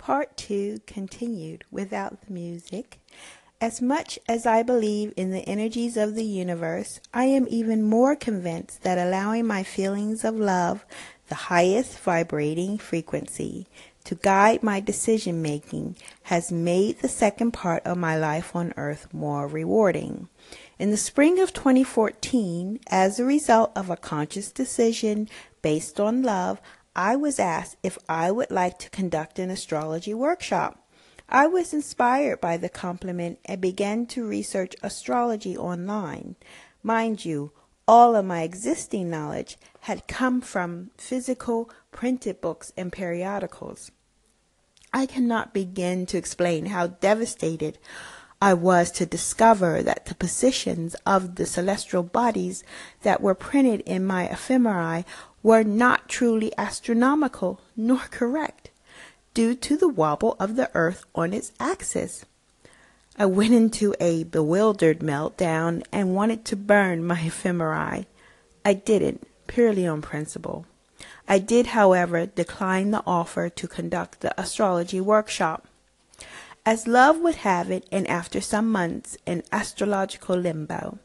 Part 2 continued without the music. As much as I believe in the energies of the universe, I am even more convinced that allowing my feelings of love, the highest vibrating frequency, to guide my decision making has made the second part of my life on earth more rewarding. In the spring of 2014, as a result of a conscious decision based on love, I was asked if I would like to conduct an astrology workshop. I was inspired by the compliment and began to research astrology online. Mind you, all of my existing knowledge had come from physical printed books and periodicals. I cannot begin to explain how devastated I was to discover that the positions of the celestial bodies that were printed in my ephemerae were not truly astronomical nor correct due to the wobble of the earth on its axis. I went into a bewildered meltdown and wanted to burn my ephemerae. I didn't, purely on principle. I did, however, decline the offer to conduct the astrology workshop. As love would have it, and after some months in astrological limbo,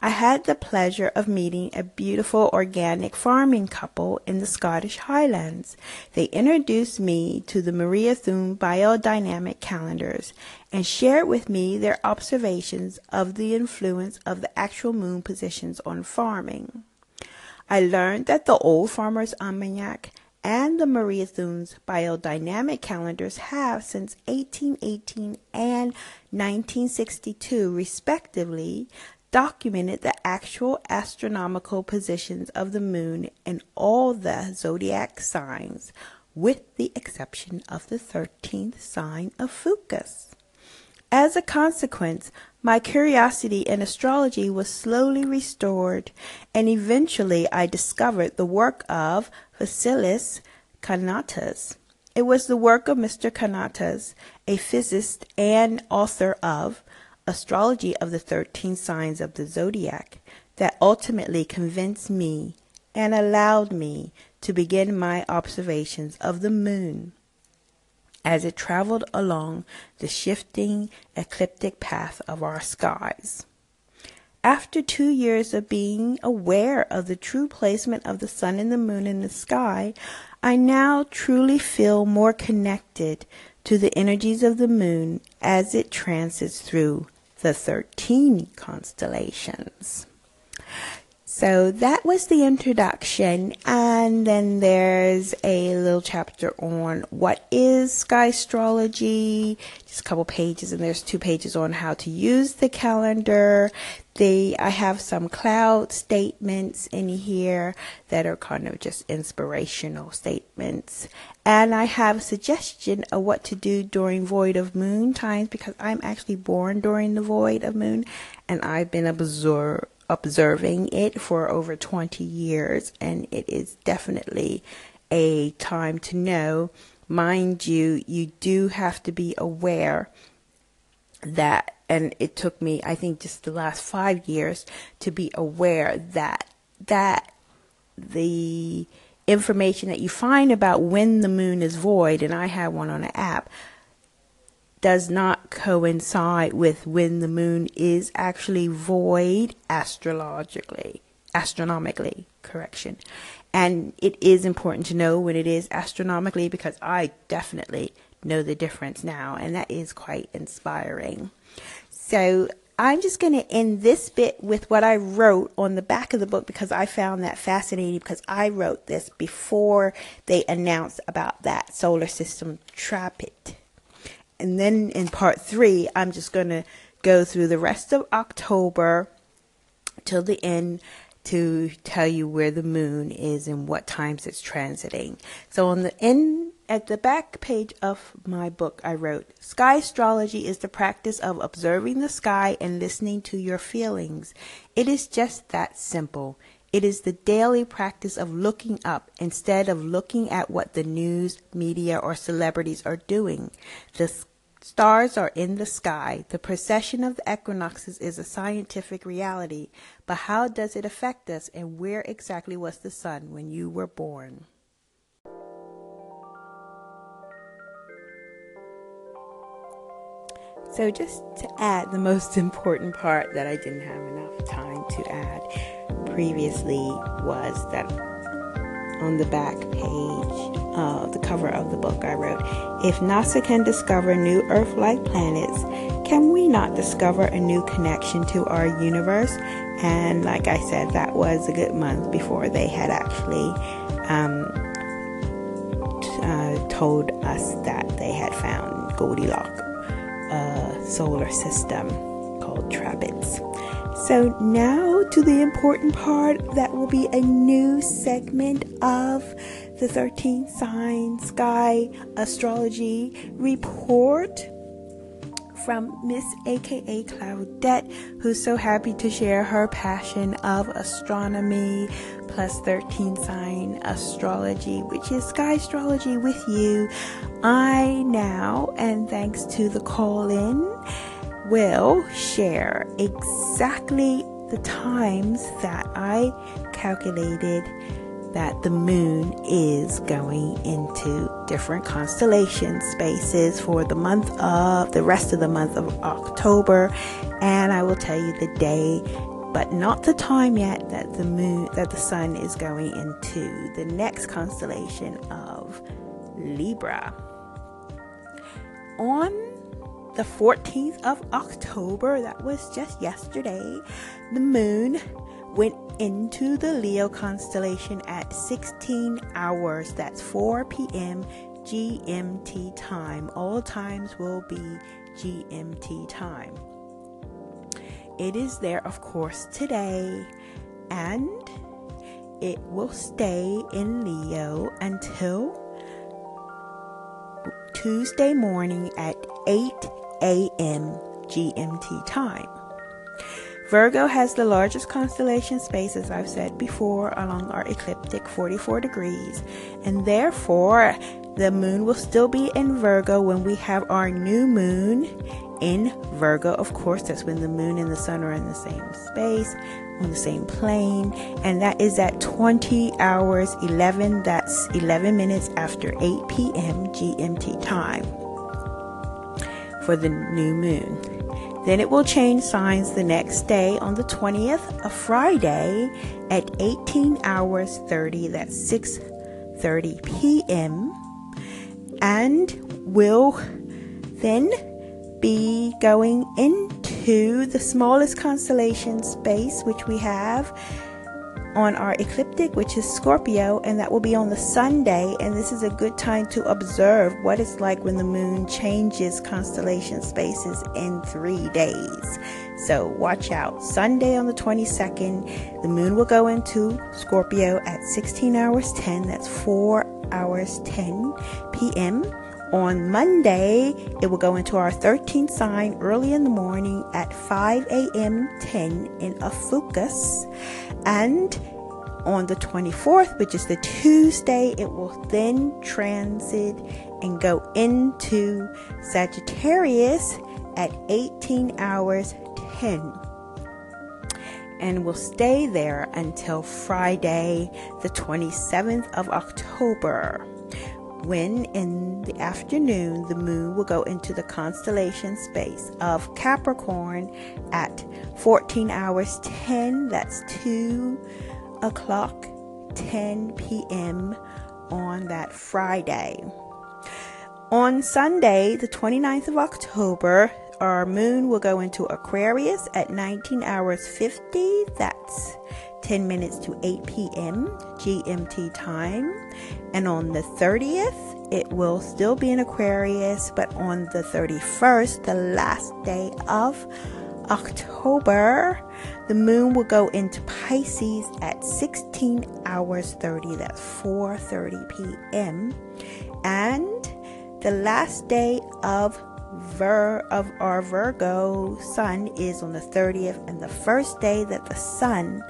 I had the pleasure of meeting a beautiful organic farming couple in the Scottish Highlands. They introduced me to the Maria Thun biodynamic calendars and shared with me their observations of the influence of the actual moon positions on farming. I learned that the Old Farmer's Almanac and the Maria Thun's biodynamic calendars have since 1818 and 1962 respectively documented the actual astronomical positions of the moon in all the zodiac signs, with the exception of the 13th sign of Ophiuchus. As a consequence, my curiosity in astrology was slowly restored, and eventually I discovered the work of Vasilis Kanatas. It was the work of Mr. Kanatas, a physicist and author of astrology of the 13 signs of the zodiac that ultimately convinced me and allowed me to begin my observations of the moon as it traveled along the shifting ecliptic path of our skies. After two years of being aware of the true placement of the sun and the moon in the sky, I now truly feel more connected to the energies of the moon as it transits through the 13 constellations. So that was the introduction, and then there's a little chapter on what is sky astrology, just a couple pages, and there's two pages on how to use the calendar. They, I have some cloud statements in here that are kind of just inspirational statements, and I have a suggestion of what to do during void of moon times because I'm actually born during the void of moon, and I've been observed observing it for over 20 years, and it is definitely a time to know. Mind you, you do have to be aware that, and it took me, I think, just the last five years to be aware that that the information that you find about when the moon is void, and I have one on an app, does not coincide with when the moon is actually void astrologically, astronomically, correction. And it is important to know when it is astronomically because I definitely know the difference now, and that is quite inspiring. So I'm just going to end this bit with what I wrote on the back of the book because I found that fascinating because I wrote this before they announced about that solar system TRAPPIST and then in part three, I'm just going to go through the rest of October till the end to tell you where the moon is and what times it's transiting. So on the end at the back page of my book I wrote, Sky astrology is the practice of observing the sky and listening to your feelings. It is just that simple. It is the daily practice of looking up instead of looking at what the news, media, or celebrities are doing. The stars are in the sky. The precession of the equinoxes is a scientific reality, but how does it affect us and where exactly was the sun when you were born? So, just to add the most important part that I didn't have enough time to add previously was that on the back page of the cover of the book I wrote, if NASA can discover new Earth like planets, can we not discover a new connection to our universe? And like I said, that was a good month before they had actually um, uh, told us that they had found Goldilocks, a solar system called TRAPPIST. So, now to the important part that will be a new segment of the 13 Sign Sky Astrology Report from Miss AKA Claudette, who's so happy to share her passion of astronomy plus 13 sign astrology, which is sky astrology with you. I now, and thanks to the call in, will share exactly the times that I calculated that the moon is going into different constellation spaces for the month of the rest of the month of October. And I will tell you the day but not the time yet that the moon that the sun is going into the next constellation of Libra. On the 14th of October that was just yesterday the moon went into the Leo constellation at 16 hours. That's 4 p.m. GMT time. All times will be GMT time. It is there, of course, today, and it will stay in Leo until Tuesday morning at 8 a.m. GMT time. Virgo has the largest constellation space, as I've said before, along our ecliptic 44 degrees, and therefore the moon will still be in Virgo when we have our new moon in Virgo. Of course, that's when the moon and the sun are in the same space, on the same plane, and that is at 20 hours 11, that's 11 minutes after 8 p.m. GMT time for the new moon. Then it will change signs the next day on the 20th, a Friday at 18 hours 30, that's 6:30 p.m. and will then be going into the smallest constellation space which we have on our ecliptic, which is Scorpio, and that will be on the Sunday. And this is a good time to observe what it's like when the moon changes constellation spaces in three days. So watch out. Sunday on the 22nd, the moon will go into Scorpio at 16 hours 10. That's 4 hours 10 p.m. On Monday, it will go into our 13th sign early in the morning at 5 a.m. 10 in Ophiuchus. And on the 24th, which is the Tuesday, it will then transit and go into Sagittarius at 18 hours 10 and will stay there until Friday, the 27th of October when in the afternoon the moon will go into the constellation space of Capricorn at 14 hours 10, that's 2 o'clock 10 p.m. on that Friday. On Sunday, the 29th of October, our moon will go into Aquarius at 19 hours 50, that's 10 minutes to 8 p.m. GMT time. And on the 30th, it will still be in Aquarius, but on the 31st, the last day of October, the moon will go into Pisces at 16 hours 30. That's 4:30 p.m. And the last day of of our Virgo sun is on the 30th, and the first day that the sun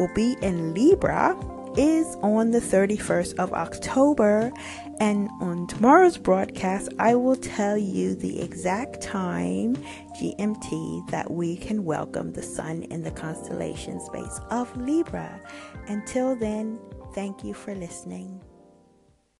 will be in Libra is on the 31st of October. And on tomorrow's broadcast, I will tell you the exact time GMT that we can welcome the sun in the constellation space of Libra. Until then, thank you for listening.